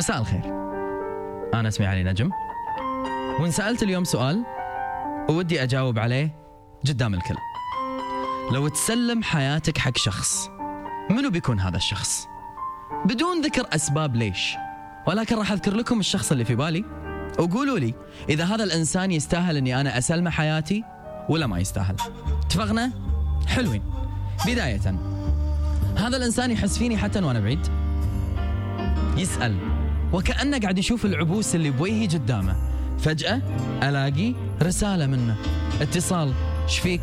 مساء الخير. أنا اسمي علي نجم. وانسألت اليوم سؤال ودي أجاوب عليه قدام الكل. لو تسلم حياتك حق شخص منو بيكون هذا الشخص؟ بدون ذكر أسباب ليش. ولكن راح أذكر لكم الشخص اللي في بالي. وقولوا لي إذا هذا الإنسان يستاهل أني أنا أسلمه حياتي ولا ما يستاهل. اتفقنا؟ حلوين. بداية. هذا الإنسان يحس فيني حتى وأنا بعيد. يسأل. وكأنه قاعد يشوف العبوس اللي بوجهي قدامه. فجأة ألاقي رسالة منه. اتصال. شفيك؟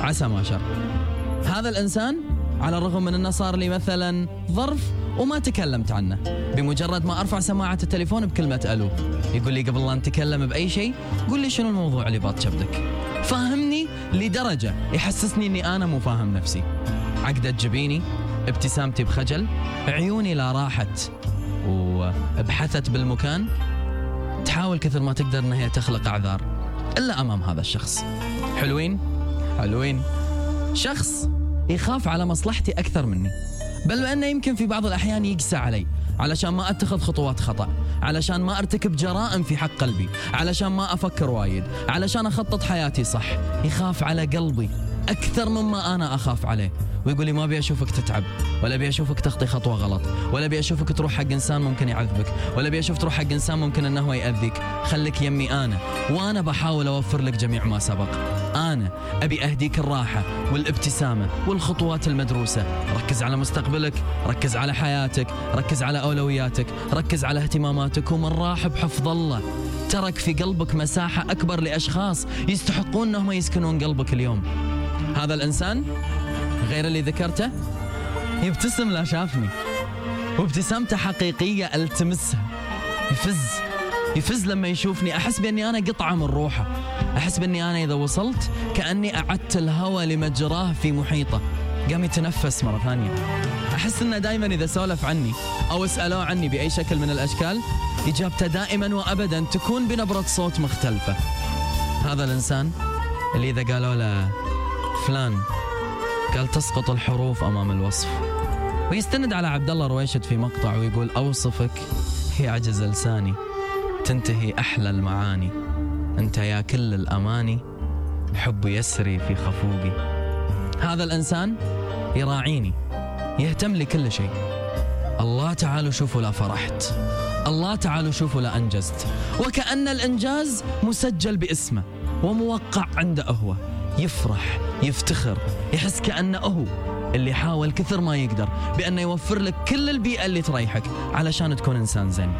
عسى ما شر. هذا الإنسان على الرغم من أنه صار لي مثلا ظرف وما تكلمت عنه. بمجرد ما أرفع سماعة التليفون بكلمة ألو يقول لي قبل لا نتكلم بأي شيء قول لي شنو الموضوع اللي باط شبدك فهمني لدرجة يحسسني أني أنا مو فاهم نفسي. عقدة جبيني ابتسامتي بخجل عيوني لا راحت. وبحثت بالمكان تحاول كثر ما تقدر إنها هي تخلق أعذار إلا أمام هذا الشخص. حلوين؟ حلوين. شخص يخاف على مصلحتي أكثر مني. بل وانه يمكن في بعض الأحيان يقسى علي علشان ما أتخذ خطوات خطأ علشان ما أرتكب جرائم في حق قلبي علشان ما أفكر وايد علشان أخطط حياتي صح. يخاف على قلبي. أكثر مما أنا أخاف عليه. ويقول لي ما أبي أشوفك تتعب ولا أبي أشوفك تخطي خطوة غلط ولا أبي أشوفك تروح حق إنسان ممكن يعذبك ولا أبي أشوف تروح حق إنسان ممكن إنه هو يأذيك. خليك يمي أنا وأنا بحاول أوفر لك جميع ما سبق. أنا أبي أهديك الراحة والابتسامة والخطوات المدروسة. ركز على مستقبلك ركز على حياتك ركز على أولوياتك ركز على اهتماماتك ومن راح بحفظ الله. ترك في قلبك مساحة أكبر لأشخاص يستحقون إنهم يسكنون قلبك اليوم. هذا الإنسان غير اللي ذكرته؟ يبتسم لا شافني. وابتسامته حقيقية ألتمسها. يفز. يفز لما يشوفني. أحس بأني أنا قطعة من روحه. أحس بأني أنا إذا وصلت كأني أعدت الهوى لمجراه في محيطه. قام يتنفس مرة ثانية. أحس إنه دائما إذا سولف عني أو سألوه عني بأي شكل من الأشكال إجابته دائما وابدا تكون بنبرة صوت مختلفة. هذا الإنسان اللي إذا قالوا له فلان قال تسقط الحروف أمام الوصف. ويستند على عبد الله رويشد في مقطع ويقول أوصفك يعجز لساني تنتهي أحلى المعاني. أنت يا كل الأماني حب يسري في خفوقي. هذا الإنسان يراعيني يهتم لي كل شيء. الله تعالوا شوفوا لا فرحت. الله تعالوا شوفوا لا أنجزت. وكأن الإنجاز مسجل باسمه وموقع عنده هو يفرح يفتخر يحس كأنه هو اللي حاول كثر ما يقدر بأنه يوفر لك كل البيئة اللي تريحك علشان تكون إنسان زين.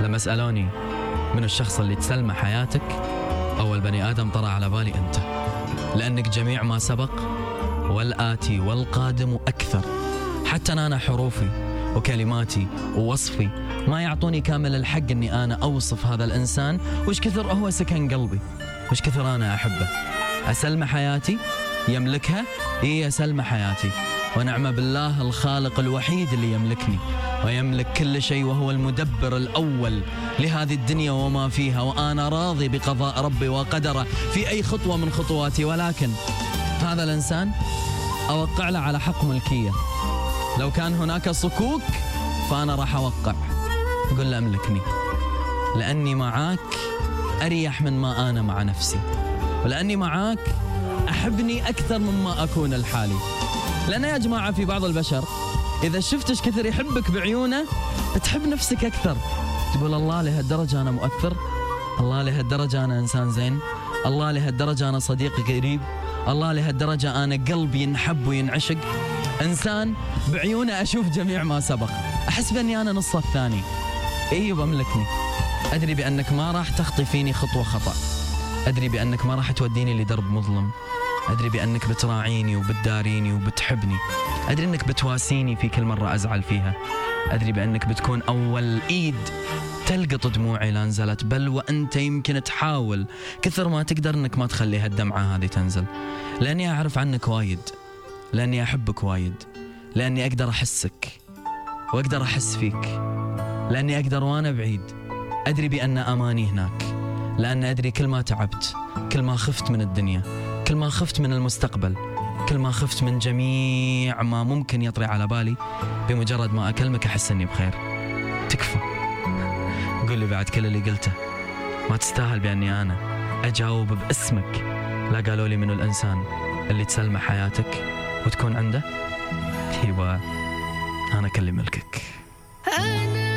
لما سألوني من الشخص اللي تسلمه حياتك أول بني آدم طرى على بالي أنت. لأنك جميع ما سبق والآتي والقادم أكثر. حتى أنا حروفي وكلماتي ووصفي ما يعطوني كامل الحق أني أنا أوصف هذا الإنسان. وش كثر هو سكن قلبي وش كثر أنا أحبه. أسلم حياتي؟ يملكها؟ إيه أسلم حياتي. ونعم بالله الخالق الوحيد اللي يملكني. ويملك كل شيء وهو المدبر الأول لهذه الدنيا وما فيها. وأنا راضي بقضاء ربي وقدره في أي خطوة من خطواتي. ولكن هذا الإنسان أوقع له على حق ملكية. لو كان هناك صكوك فأنا راح أوقع. أقول له أملكني. لأني معاك أريح من ما أنا مع نفسي. ولأني معاك أحبني أكثر مما أكون الحالي. لأن يا جماعة في بعض البشر إذا شفتش كثر يحبك بعيونه تحب نفسك أكثر. تقول الله لهالدرجة أنا مؤثر. الله لهالدرجة أنا إنسان زين. الله لهالدرجة أنا صديق قريب. الله لهالدرجة أنا قلبي ينحب وينعشق. إنسان بعيونه أشوف جميع ما سبق. أحس بأني أنا نصه الثاني. إيه بملكني أدري بأنك ما راح تخطي فيني خطوة خطأ. أدري بأنك ما راح توديني لدرب مظلم. أدري بأنك بتراعيني وبتداريني وبتحبني. أدري أنك بتواسيني في كل مرة أزعل فيها. أدري بأنك بتكون أول إيد تلقط دموعي لا نزلت. بل وأنت يمكن تحاول. كثر ما تقدر أنك ما تخلي هالدمعة هذه تنزل. لأني أعرف عنك وايد. لأني أحبك وايد. لأني أقدر أحسك. وأقدر أحس فيك. لأني أقدر وأنا بعيد. أدري بأن أماني هناك. لأن أدري كل ما تعبت كل ما خفت من الدنيا كل ما خفت من المستقبل كل ما خفت من جميع ما ممكن يطري على بالي بمجرد ما أكلمك أحس أني بخير. تكفى. قول لي بعد كل اللي قلته. ما تستاهل بأني أنا أجاوب باسمك. لا قالوا لي منو الإنسان اللي تسلمه حياتك وتكون عنده؟ يبا أنا كل ملكك. أنا